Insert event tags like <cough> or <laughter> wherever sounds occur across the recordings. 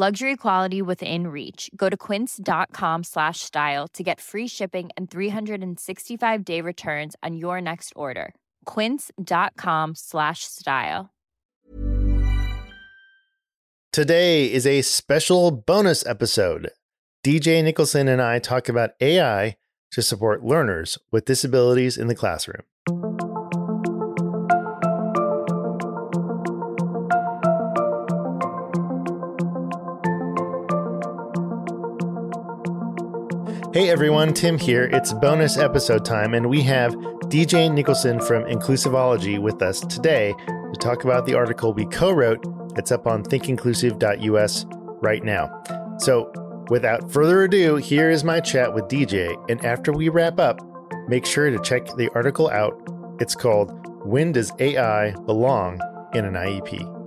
Luxury quality within reach. Go to quince.com slash style to get free shipping and 365 day returns on your next order. Quince.com slash style. Today is a special bonus episode. DJ Nicholson and I talk about AI to support learners with disabilities in the classroom. Hey everyone, Tim here. It's bonus episode time, and we have DJ Nicholson from Inclusivology with us today to talk about the article we co wrote. It's up on thinkinclusive.us right now. So, without further ado, here is my chat with DJ. And after we wrap up, make sure to check the article out. It's called When Does AI Belong in an IEP?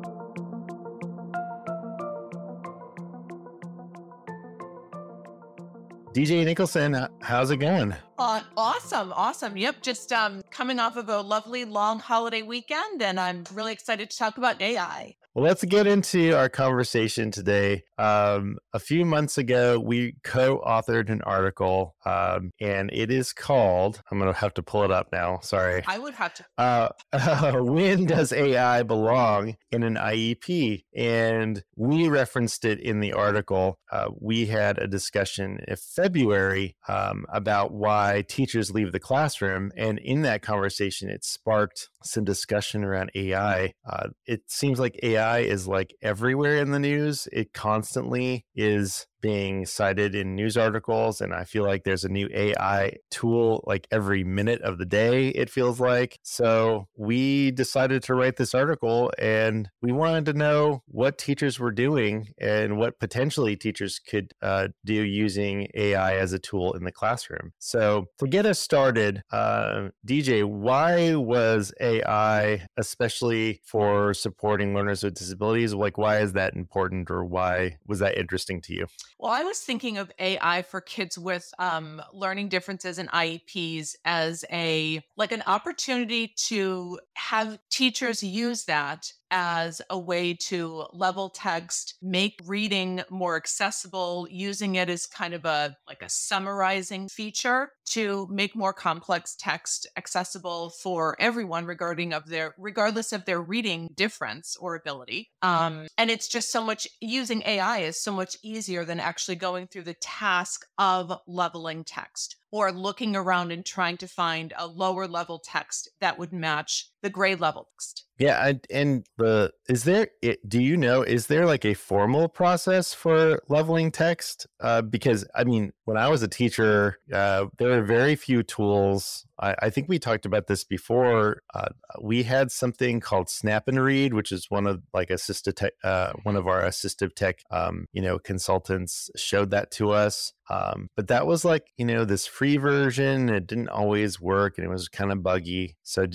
DJ Nicholson, how's it going? Uh, awesome, awesome. Yep, just um, coming off of a lovely long holiday weekend, and I'm really excited to talk about AI. Well, let's get into our conversation today. Um, a few months ago, we co authored an article, um, and it is called, I'm going to have to pull it up now. Sorry. I would have to. Uh, <laughs> when does AI belong in an IEP? And we referenced it in the article. Uh, we had a discussion in February um, about why teachers leave the classroom. And in that conversation, it sparked some discussion around AI. Uh, it seems like AI is like everywhere in the news, it constantly is being cited in news articles and i feel like there's a new ai tool like every minute of the day it feels like. So we decided to write this article and we wanted to know what teachers were doing and what potentially teachers could uh, do using ai as a tool in the classroom. So to get us started uh, dj why was ai especially for supporting learners with disabilities? Like why is that important or why was that interesting to you Well, I was thinking of AI for kids with um, learning differences and IEPs as a like an opportunity to have teachers use that as a way to level text, make reading more accessible, using it as kind of a like a summarizing feature to make more complex text accessible for everyone regarding of their regardless of their reading difference or ability. Um, and it's just so much using AI is so much easier than actually going through the task of leveling text or looking around and trying to find a lower level text that would match the grade level text. Yeah, and the is there? Do you know? Is there like a formal process for leveling text? Uh, because I mean, when I was a teacher, uh, there were very few tools. I, I think we talked about this before. Uh, we had something called Snap and Read, which is one of like assistive tech, uh, one of our assistive tech, um, you know, consultants showed that to us. Um, but that was like you know this free version. It didn't always work, and it was kind of buggy. So,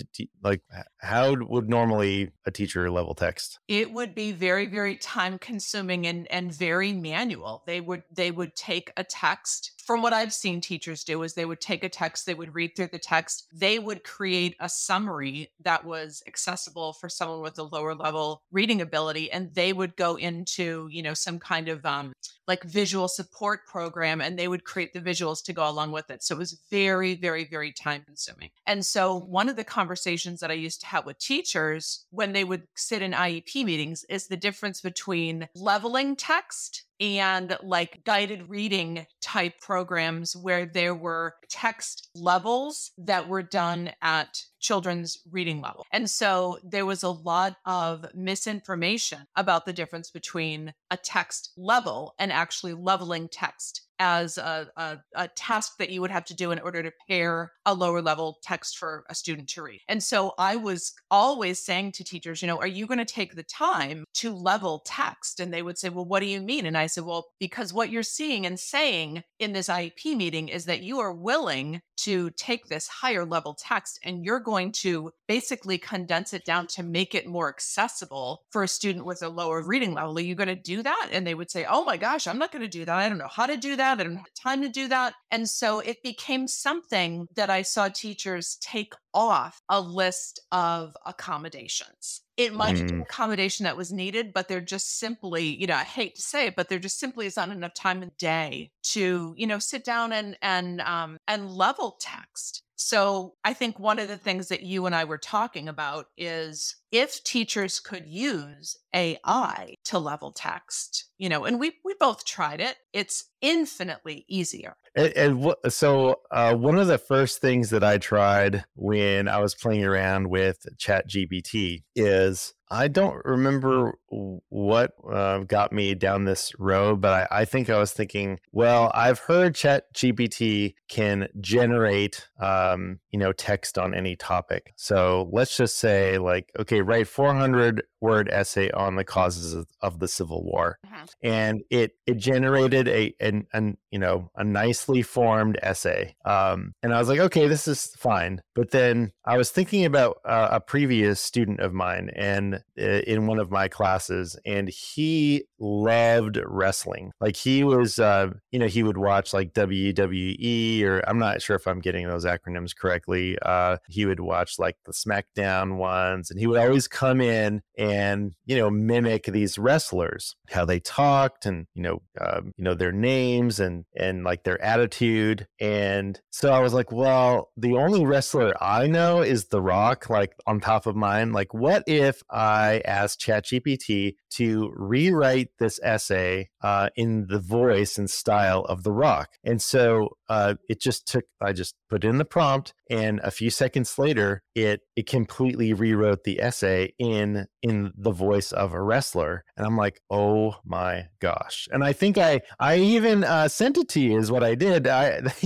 like, how would normally a teacher level text? It would be very, very time consuming and, and very manual. They would they would take a text from what I've seen teachers do is they would take a text, they would read through the text, they would create a summary that was accessible for someone with a lower level reading ability, and they would go into, you know, some kind of um, like visual support program and they would create the visuals to go along with it. So it was very, very, very time consuming. And so one of the conversations that I used to have with teachers when they would sit in IEP meetings is the difference between leveling text and like guided reading type programs where there were text levels that were done at children's reading level. And so there was a lot of misinformation about the difference between a text level and actually leveling text as a, a, a, task that you would have to do in order to pair a lower level text for a student to read. And so I was always saying to teachers, you know, are you going to take the time to level text? And they would say, well, what do you mean? And I said, well, because what you're seeing and saying in this IEP meeting is that you are willing to take this higher level text and you're going to basically condense it down to make it more accessible for a student with a lower reading level. Are you going to do that? And they would say, oh my gosh, I'm not going to do that. I don't know how to do that that. I don't have time to do that. And so it became something that I saw teachers take off a list of accommodations. It might mm. be an accommodation that was needed, but they're just simply, you know, I hate to say it, but there just simply is not enough time a day to, you know, sit down and and um and level text. So I think one of the things that you and I were talking about is if teachers could use AI to level text, you know, and we we both tried it, it's infinitely easier. And, and so uh, one of the first things that I tried when I was playing around with Chat GPT is I don't remember what uh, got me down this road, but I, I, think I was thinking, well, I've heard Chat GPT can generate, um, you know, text on any topic. So let's just say, like, okay, write 400 word essay on the causes of, of the Civil War, and it it generated a an, an you know a nicely formed essay. Um, and I was like, okay, this is fine. But then I was thinking about a previous student of mine, and uh, in one of my classes, and he loved wrestling. Like he was, uh, you know, he would watch like WWE, or I'm not sure if I'm getting those acronyms correctly. Uh, he would watch like the SmackDown ones, and he would always come in and you know mimic these wrestlers, how they talked, and you know, um, you know their names and and like their attitude. And so I was like, well, the only wrestler I know is The Rock, like on top of mine. Like, what if I asked ChatGPT to rewrite this essay uh, in the voice and style of The Rock? And so uh, it just took, I just put in the prompt, and a few seconds later, it it completely rewrote the essay in in the voice of a wrestler. And I'm like, oh my gosh! And I think I I even uh, sent it to you is what I did. I <laughs>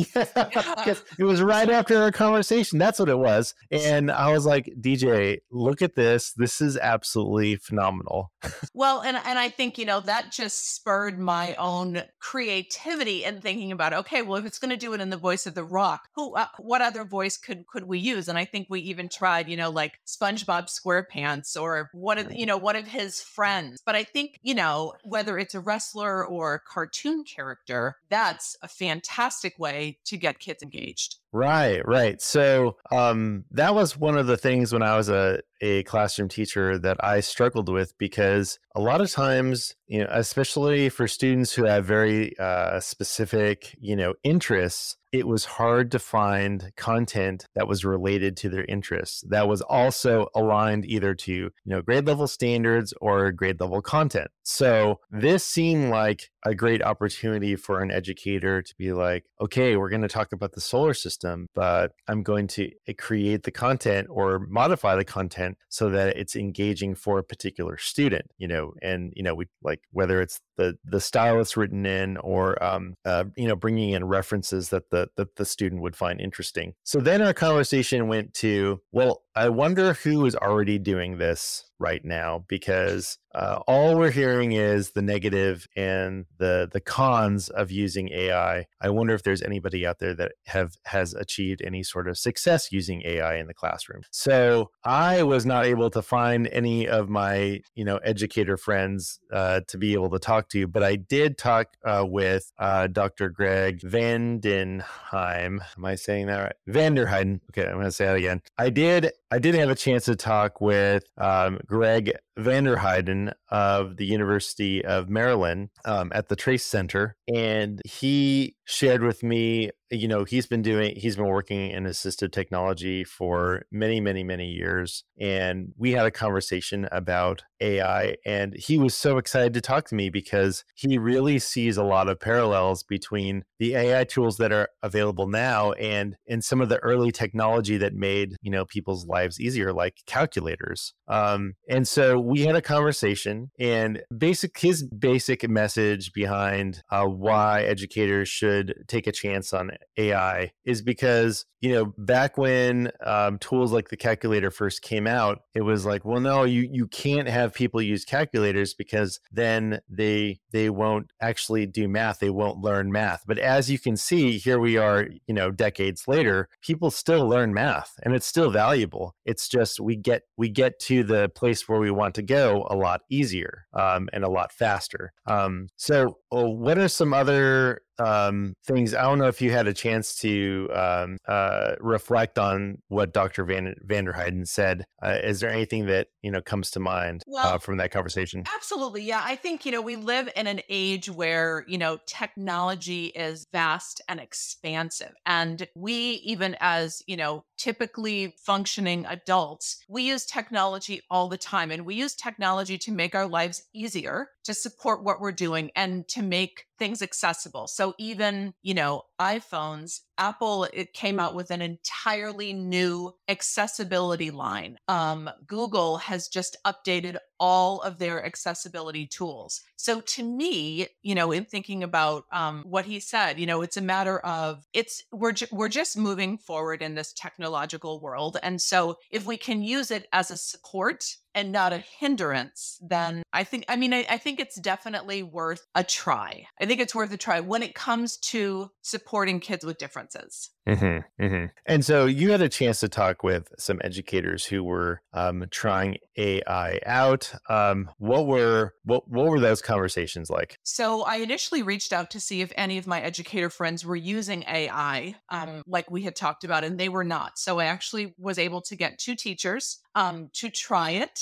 it was right after our conversation. That's what it was. And I was like, DJ, look at this. This is absolutely phenomenal. well, and and I think you know that just spurred my own creativity and thinking about okay, well if it's going to do it in the voice of the Rock, who uh, what other voice could could we use? And I think we even tried, you know, like SpongeBob SquarePants or one of you know one of his friends. But I think you know whether it's a wrestler or a cartoon character, that's a fantastic way to get kids engaged. Right, right. So um, that was one of the things when I was a a classroom teacher that I struggled with because a lot of times, you know, especially for students who have very uh, specific, you know, interests, it was hard to find content that was related to their interests that was also aligned either to you know grade level standards or grade level content so this seemed like a great opportunity for an educator to be like okay we're going to talk about the solar system but i'm going to eh, create the content or modify the content so that it's engaging for a particular student you know? And you know we like whether it's the the style it's written in or um, uh, you know bringing in references that the that the student would find interesting. So then our conversation went to well I wonder who is already doing this right now because uh, all we're hearing is the negative and the the cons of using AI. I wonder if there's anybody out there that have has achieved any sort of success using AI in the classroom. So I was not able to find any of my you know educator friends uh, to be able to talk to, but I did talk uh, with uh, Dr. Greg Vandenheim. Am I saying that right? Vanderheiden. Okay, I'm going to say that again. I did. I did have a chance to talk with um, Greg Vanderheiden of the University of Maryland um, at the Trace Center, and he shared with me you know he's been doing he's been working in assistive technology for many many many years and we had a conversation about ai and he was so excited to talk to me because he really sees a lot of parallels between the ai tools that are available now and in some of the early technology that made you know people's lives easier like calculators. Um, and so we had a conversation and basic his basic message behind uh, why educators should take a chance on AI is because you know back when um, tools like the calculator first came out, it was like, well, no, you you can't have people use calculators because then they they won't actually do math, they won't learn math. But as you can see, here we are, you know, decades later, people still learn math, and it's still valuable. It's just we get we get to the place where we want to go a lot easier um, and a lot faster. Um, so, oh, what are some other um, things. I don't know if you had a chance to um, uh, reflect on what Dr. Van Vanderheiden said. Uh, is there anything that you know comes to mind uh, well, uh, from that conversation? Absolutely, yeah. I think you know we live in an age where you know technology is vast and expansive, and we even as you know typically functioning adults, we use technology all the time, and we use technology to make our lives easier, to support what we're doing, and to make things accessible. So even, you know, iPhones, Apple it came out with an entirely new accessibility line. Um, Google has just updated all of their accessibility tools. So to me, you know, in thinking about um, what he said, you know, it's a matter of it's we're ju- we're just moving forward in this technological world, and so if we can use it as a support and not a hindrance, then I think, I mean, I, I, think it's definitely worth a try. I think it's worth a try when it comes to supporting kids with differences. Mm-hmm, mm-hmm. And so you had a chance to talk with some educators who were um, trying AI out. Um, what were what what were those conversations like? So I initially reached out to see if any of my educator friends were using AI, um, like we had talked about, and they were not. So I actually was able to get two teachers um, to try it,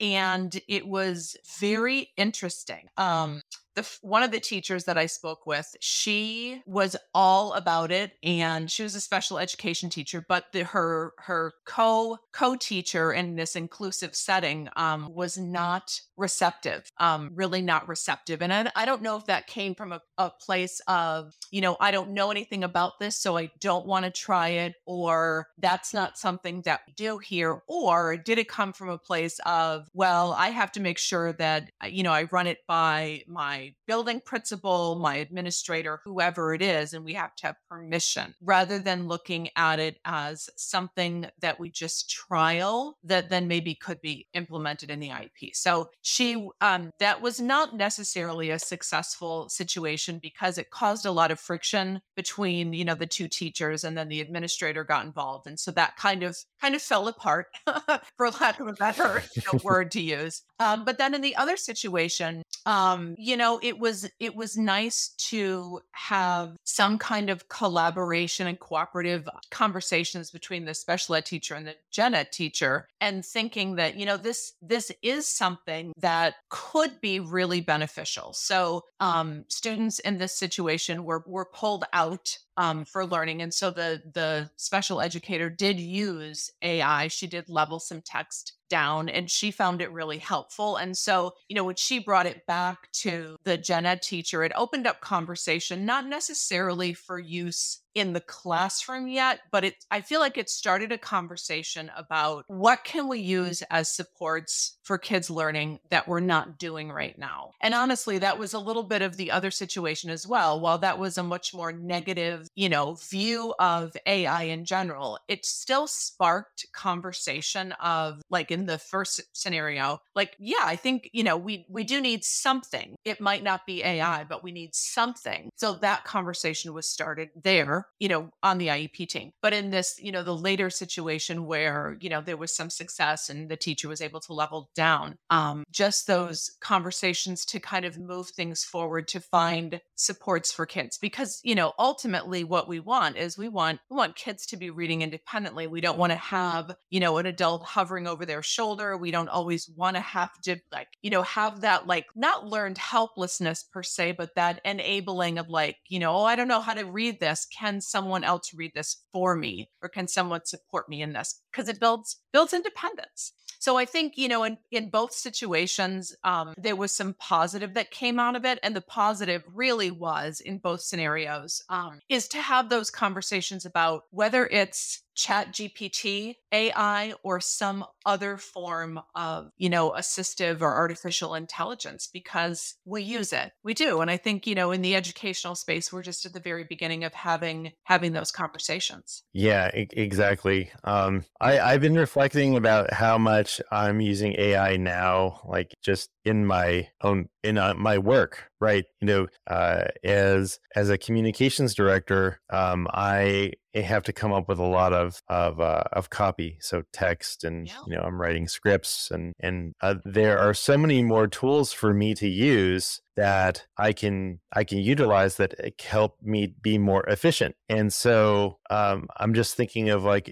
and it was very interesting. Um, the one of the teachers that I spoke with, she was all about it, and she was a special education teacher. But the, her her co co teacher in this inclusive setting um, was not receptive, um, really not receptive. And I, I don't know if that came from a, a place of you know I don't know anything about this, so I don't want to try it, or that's not something that we do here, or did it come from a place of well I have to make sure that you know I run it by my building principal, my administrator, whoever it is, and we have to have permission rather than looking at it as something that we just trial that then maybe could be implemented in the IEP. So she, um, that was not necessarily a successful situation because it caused a lot of friction between, you know, the two teachers and then the administrator got involved. And so that kind of, kind of fell apart <laughs> for lack of a better you know, word to use. Um, but then in the other situation, um, you know, it was it was nice to have some kind of collaboration and cooperative conversations between the special ed teacher and the gen ed teacher, and thinking that you know this this is something that could be really beneficial. So um, students in this situation were were pulled out um, for learning. And so the the special educator did use AI. She did level some text down and she found it really helpful. And so, you know, when she brought it back to the gen ed teacher, it opened up conversation, not necessarily for use in the classroom yet, but it I feel like it started a conversation about what can we use as supports for kids learning that we're not doing right now. And honestly, that was a little bit of the other situation as well. While that was a much more negative, you know, view of AI in general, it still sparked conversation of like in the first scenario, like yeah, I think, you know, we we do need something. It might not be AI, but we need something. So that conversation was started there, you know, on the IEP team. But in this, you know, the later situation where, you know, there was some success and the teacher was able to level down, um, just those conversations to kind of move things forward to find supports for kids. Because, you know, ultimately what we want is we want we want kids to be reading independently. We don't want to have, you know, an adult hovering over their shoulder. We don't always want to have to like, you know, have that like not learned helplessness per se, but that enabling of like, you know, oh, I don't know how to read this. Can someone else read this for me? Or can someone support me in this? Because it builds builds independence. So I think, you know, in, in both situations, um, there was some positive that came out of it. And the positive really was in both scenarios um, is to have those conversations about whether it's chat gpt ai or some other form of you know assistive or artificial intelligence because we use it. We do and i think you know in the educational space we're just at the very beginning of having having those conversations. Yeah exactly. Um i i've been reflecting about how much i'm using ai now like just in my own in uh, my work right you know uh, as as a communications director um, i have to come up with a lot of of uh, of copy so text and Yeah. you know i'm writing scripts and and uh, there are so many more tools for me to use that i can i can utilize that uh, help me be more efficient. And so um, i'm just thinking of like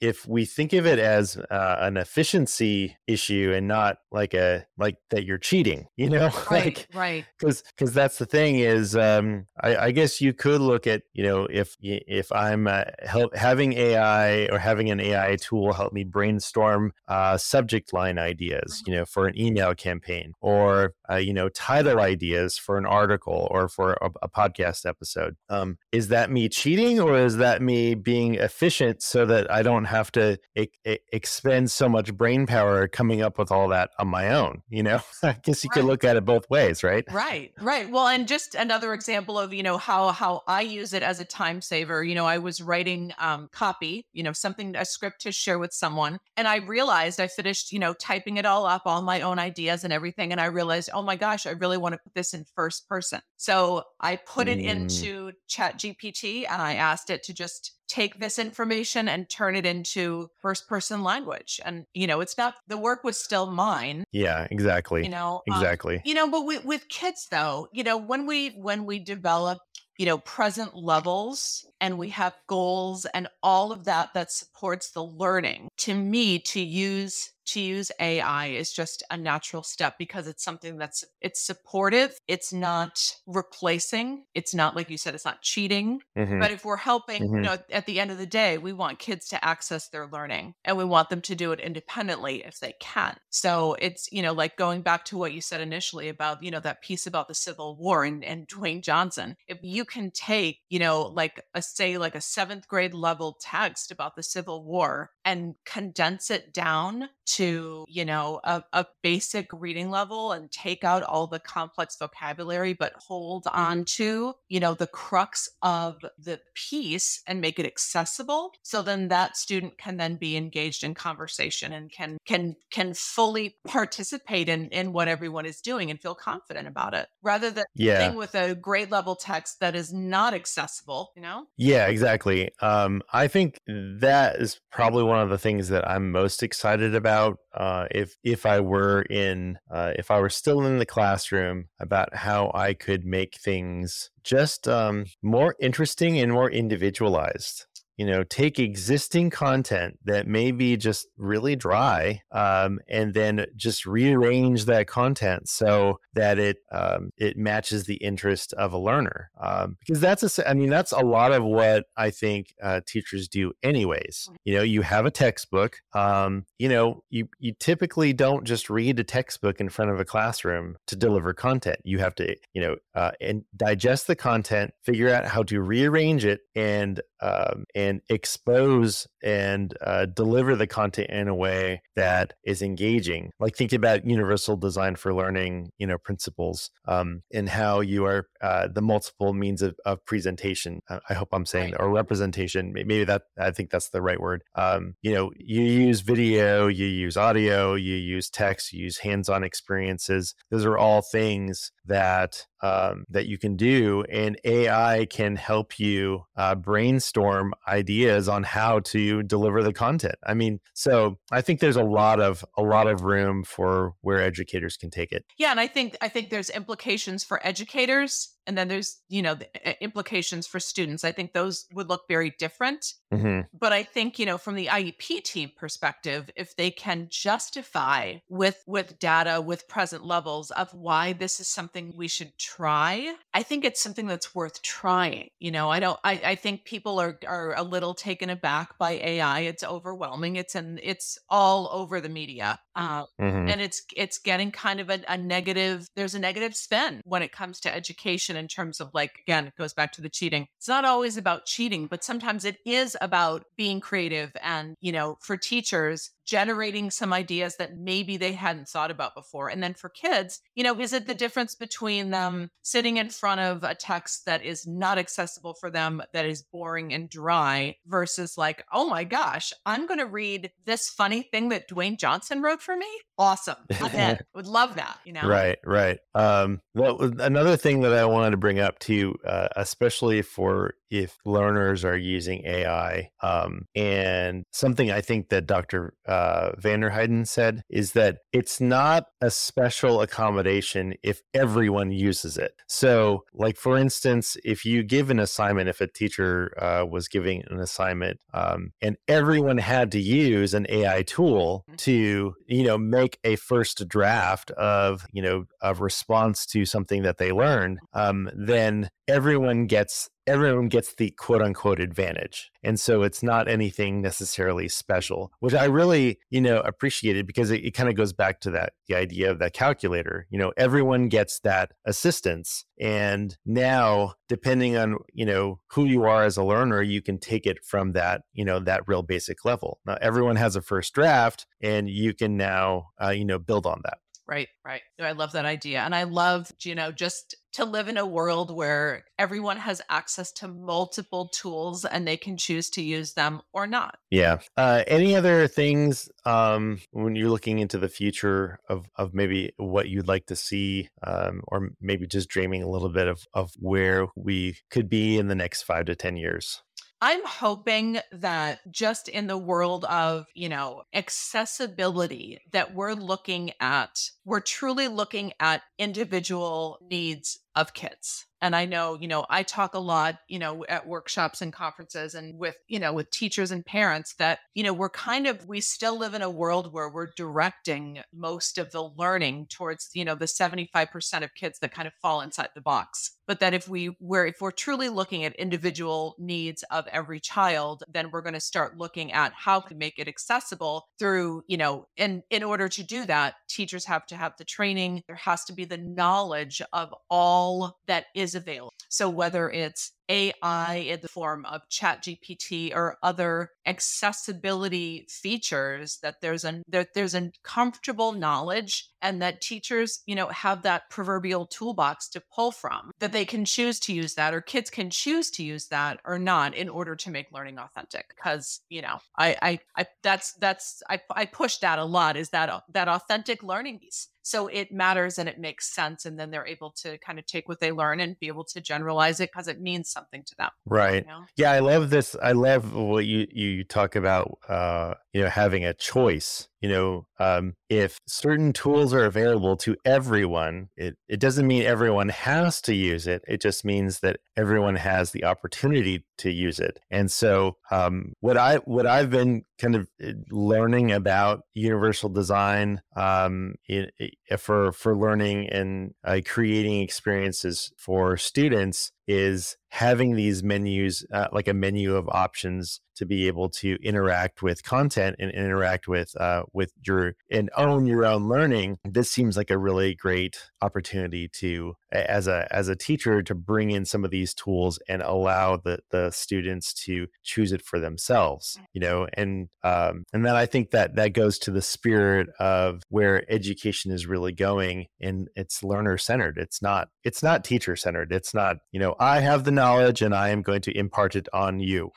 if we think of it as uh, an efficiency issue and not like a like that you're cheating you know <laughs> right like right. because because that's the thing is um I, I guess you could look at you know if if i'm uh, help having ai or having an ai tool help me brainstorm uh subject line ideas you know for an email campaign or uh, you know title ideas for an article or for a, a podcast episode. Um is that me cheating or is that me being efficient so that i don't have to e- e- expend so much brain power coming up with all that on my own you know? <laughs> I guess you could look at it both ways right? Right right. Well and just another example of you know how how i use it as a time saver. You know i was writing um copy you know something a script to share with someone and i realized i finished you know typing it all up all my own ideas and everything and i realized oh my gosh i really want to put this in first person so i put it Mm. into chat gpt and i asked it to just take this information and turn it into first person language and you know it's not the work was still mine Yeah, exactly. you know um, exactly. you know but with, with kids though you know when we when we develop you know present levels and we have goals and all of that that supports the learning to me to use to use ai is just a natural step because it's something that's it's supportive it's not replacing it's not like you said it's not cheating Mhm. but if we're helping, you Mhm. know, at the end of the day, we want kids to access their learning and we want them to do it independently if they can. So it's, you know, like going back to what you said initially about, you know, that piece about the Civil War and, and Dwayne Johnson. If you can take, you know, like a say like a seventh grade level text about the Civil War and condense it down to, you know, a, a basic reading level and take out all the complex vocabulary, but hold on to, you know, the crux of the piece and make it accessible. So then that student can then be engaged in conversation and can can can fully participate in in what everyone is doing and feel confident about it. Rather than Yeah. thing with a grade level text that is not accessible, you know? Yeah, exactly. Um, I think that is probably one of the things that I'm most excited about. Uh, if if I were in, uh, if I were still in the classroom, about how I could make things just um, more interesting and more individualized. You know, take existing content that may be just really dry, um, and then just rearrange that content so that it um, it matches the interest of a learner. Um, because that's a, I mean, that's a lot of what I think uh, teachers do, anyways. You know, you have a textbook. Um, you know, you you typically don't just read a textbook in front of a classroom to deliver content. You have to, you know, uh, and digest the content, figure out how to rearrange it, and um, and expose and uh, deliver the content in a way that is engaging. Like think about universal design for learning, you know, principles um, and how you are uh, the multiple means of, of presentation. Uh, I hope I'm saying right. or representation. Maybe that I think that's the right word. Um, you know, you use video, you use audio, you use text, you use hands-on experiences. Those are all things that um, that you can do, and AI can help you uh, brainstorm ideas on how to deliver the content. I mean, so I think there's a lot of a lot of room for where educators can take it. Yeah, and I think I think there's implications for educators and then there's you know the implications for students i think those would look very different mm-hmm. but i think you know from the iep team perspective if they can justify with with data with present levels of why this is something we should try i think it's something that's worth trying you know i don't i, I think people are are a little taken aback by ai it's overwhelming it's and it's all over the media uh, mm-hmm. and it's it's getting kind of a, a negative there's a negative spin when it comes to education in terms of like again it goes back to the cheating. It's not always about cheating but sometimes it is about being creative and you know for teachers generating some ideas that maybe they hadn't thought about before. And then for kids, you know, is it the difference between them sitting in front of a text that is not accessible for them, that is boring and dry, versus like, oh my gosh, I'm going to read this funny thing that Dwayne Johnson wrote for me? Awesome. I <laughs> would love that, you know? Right, right. Um, well, another thing that I wanted to bring up too, uh, especially for if learners are using AI, um, and something I think that Dr. Uh, Vanderheiden said is that it's not a special accommodation if everyone uses it. So, like for instance, if you give an assignment, if a teacher uh, was giving an assignment um, and everyone had to use an AI tool mm-hmm. to, you know, make a first draft of, you know, of response to something that they learned, um, then everyone gets everyone gets the quote unquote advantage. And so it's not anything necessarily special, which I really, you know, appreciated because it, it kind of goes back to that the idea of that calculator. You know, everyone gets that assistance. And now, depending on, you know, who you are as a learner, you can take it from that, you know, that real basic level. Now, everyone has a first draft and you can now, uh, you know, build on that. Right, right. I love that idea. And I love, you know, just to live in a world where everyone has access to multiple tools and they can choose to use them or not. Yeah. Uh, any other things um, when you're looking into the future of, of maybe what you'd like to see, um, or maybe just dreaming a little bit of, of where we could be in the next five to 10 years? I'm hoping that just in the world of, you know, accessibility, that we're looking at, we're truly looking at individual needs of kids. And i know you know i talk a lot you know at workshops and conferences and with you know with teachers and parents that you know we're kind of we still live in a world where we're directing most of the learning towards you know the 75% of kids that kind of fall inside the box. But that if we were if we're truly looking at individual needs of every child then we're going to start looking at how to make it accessible through you know and in order to do that teachers have to have the training. There has to be the knowledge of all that is available. So whether it's AI in the form of ChatGPT or other accessibility features that there's a there, there's a comfortable knowledge and that teachers you know have that proverbial toolbox to pull from that they can choose to use that or kids can choose to use that or not in order to make learning authentic. Because you know I I, I that's that's I, I push that a lot is that that authentic learning piece. So it matters and it makes sense and then they're able to kind of take what they learn and be able to generalize it because it means something to them right you know? yeah i love this i love what you you talk about uh you know having a choice you know, um, if certain tools are available to everyone, it, it doesn't mean everyone has to use it. It just means that everyone has the opportunity to use it. And so, um, what I what I've been kind of eh, learning about universal design um, it, it, for for learning and uh, creating experiences for students is having these menus uh, like a menu of options to be able to interact with content and interact with uh, with your and own your own learning this seems like a really great opportunity to as a as a teacher to bring in some of these tools and allow the the students to choose it for themselves you know and um, and then i think that that goes to the spirit of where education is really going and it's learner centered it's not it's not teacher centered it's not you know i have the knowledge and i am going to impart it on you.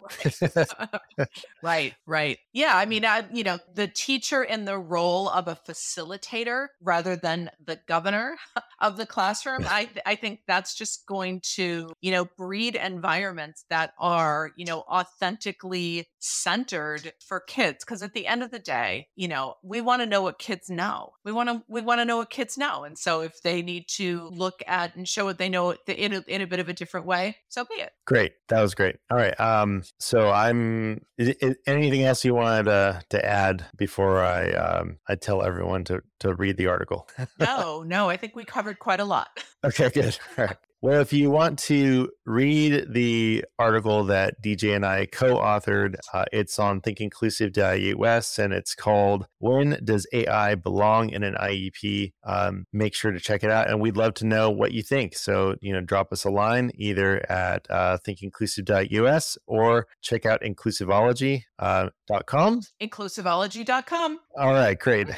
Right <laughs> <laughs> right. Yeah i mean I, you know the teacher in the role of a facilitator rather than the governor <laughs> of the classroom i i think that's just going to you know breed environments that are you know authentically centered for kids because at the end of the day you know we want to know what kids know. We want to we want to know what kids know and so if they need to look at and show what they know in a, in a bit of a different way so be it. Great. That was great. All right um so i'm is, is anything else you wanted to, to add before i um i tell everyone to to read the article. No no i think we covered quite a lot. <laughs> Okay good. All right well, if you want to read the article that DJ and I co authored, uh, it's on thinkinclusive.us and it's called When Does AI Belong in an IEP? Um, make sure to check it out. And we'd love to know what you think. So, you know, drop us a line either at uh, thinkinclusive.us or check out inclusivology.com. Uh, .com. Inclusivology.com. All right, great.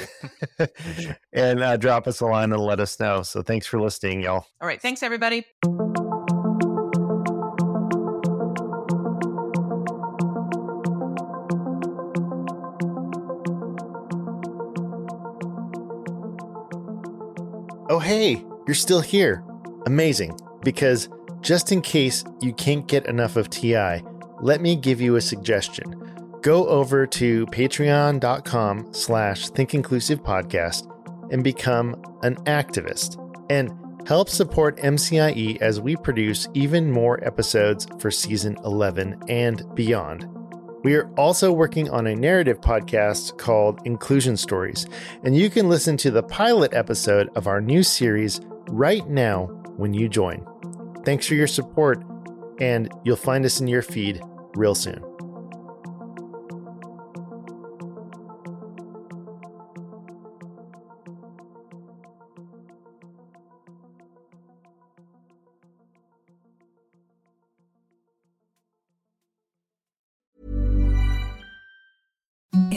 <laughs> <laughs> and uh, drop us a line and let us know. So thanks for listening, y'all. All right. Thanks, everybody. Oh, hey, you're still here. Amazing. Because just in case you can't get enough of TI, let me give you a suggestion. Go over to patreon.com slash thinkinclusivepodcast and become an activist. And Help support MCIE as we produce even more episodes for season 11 and beyond. We are also working on a narrative podcast called Inclusion Stories, and you can listen to the pilot episode of our new series right now when you join. Thanks for your support, and you'll find us in your feed real soon.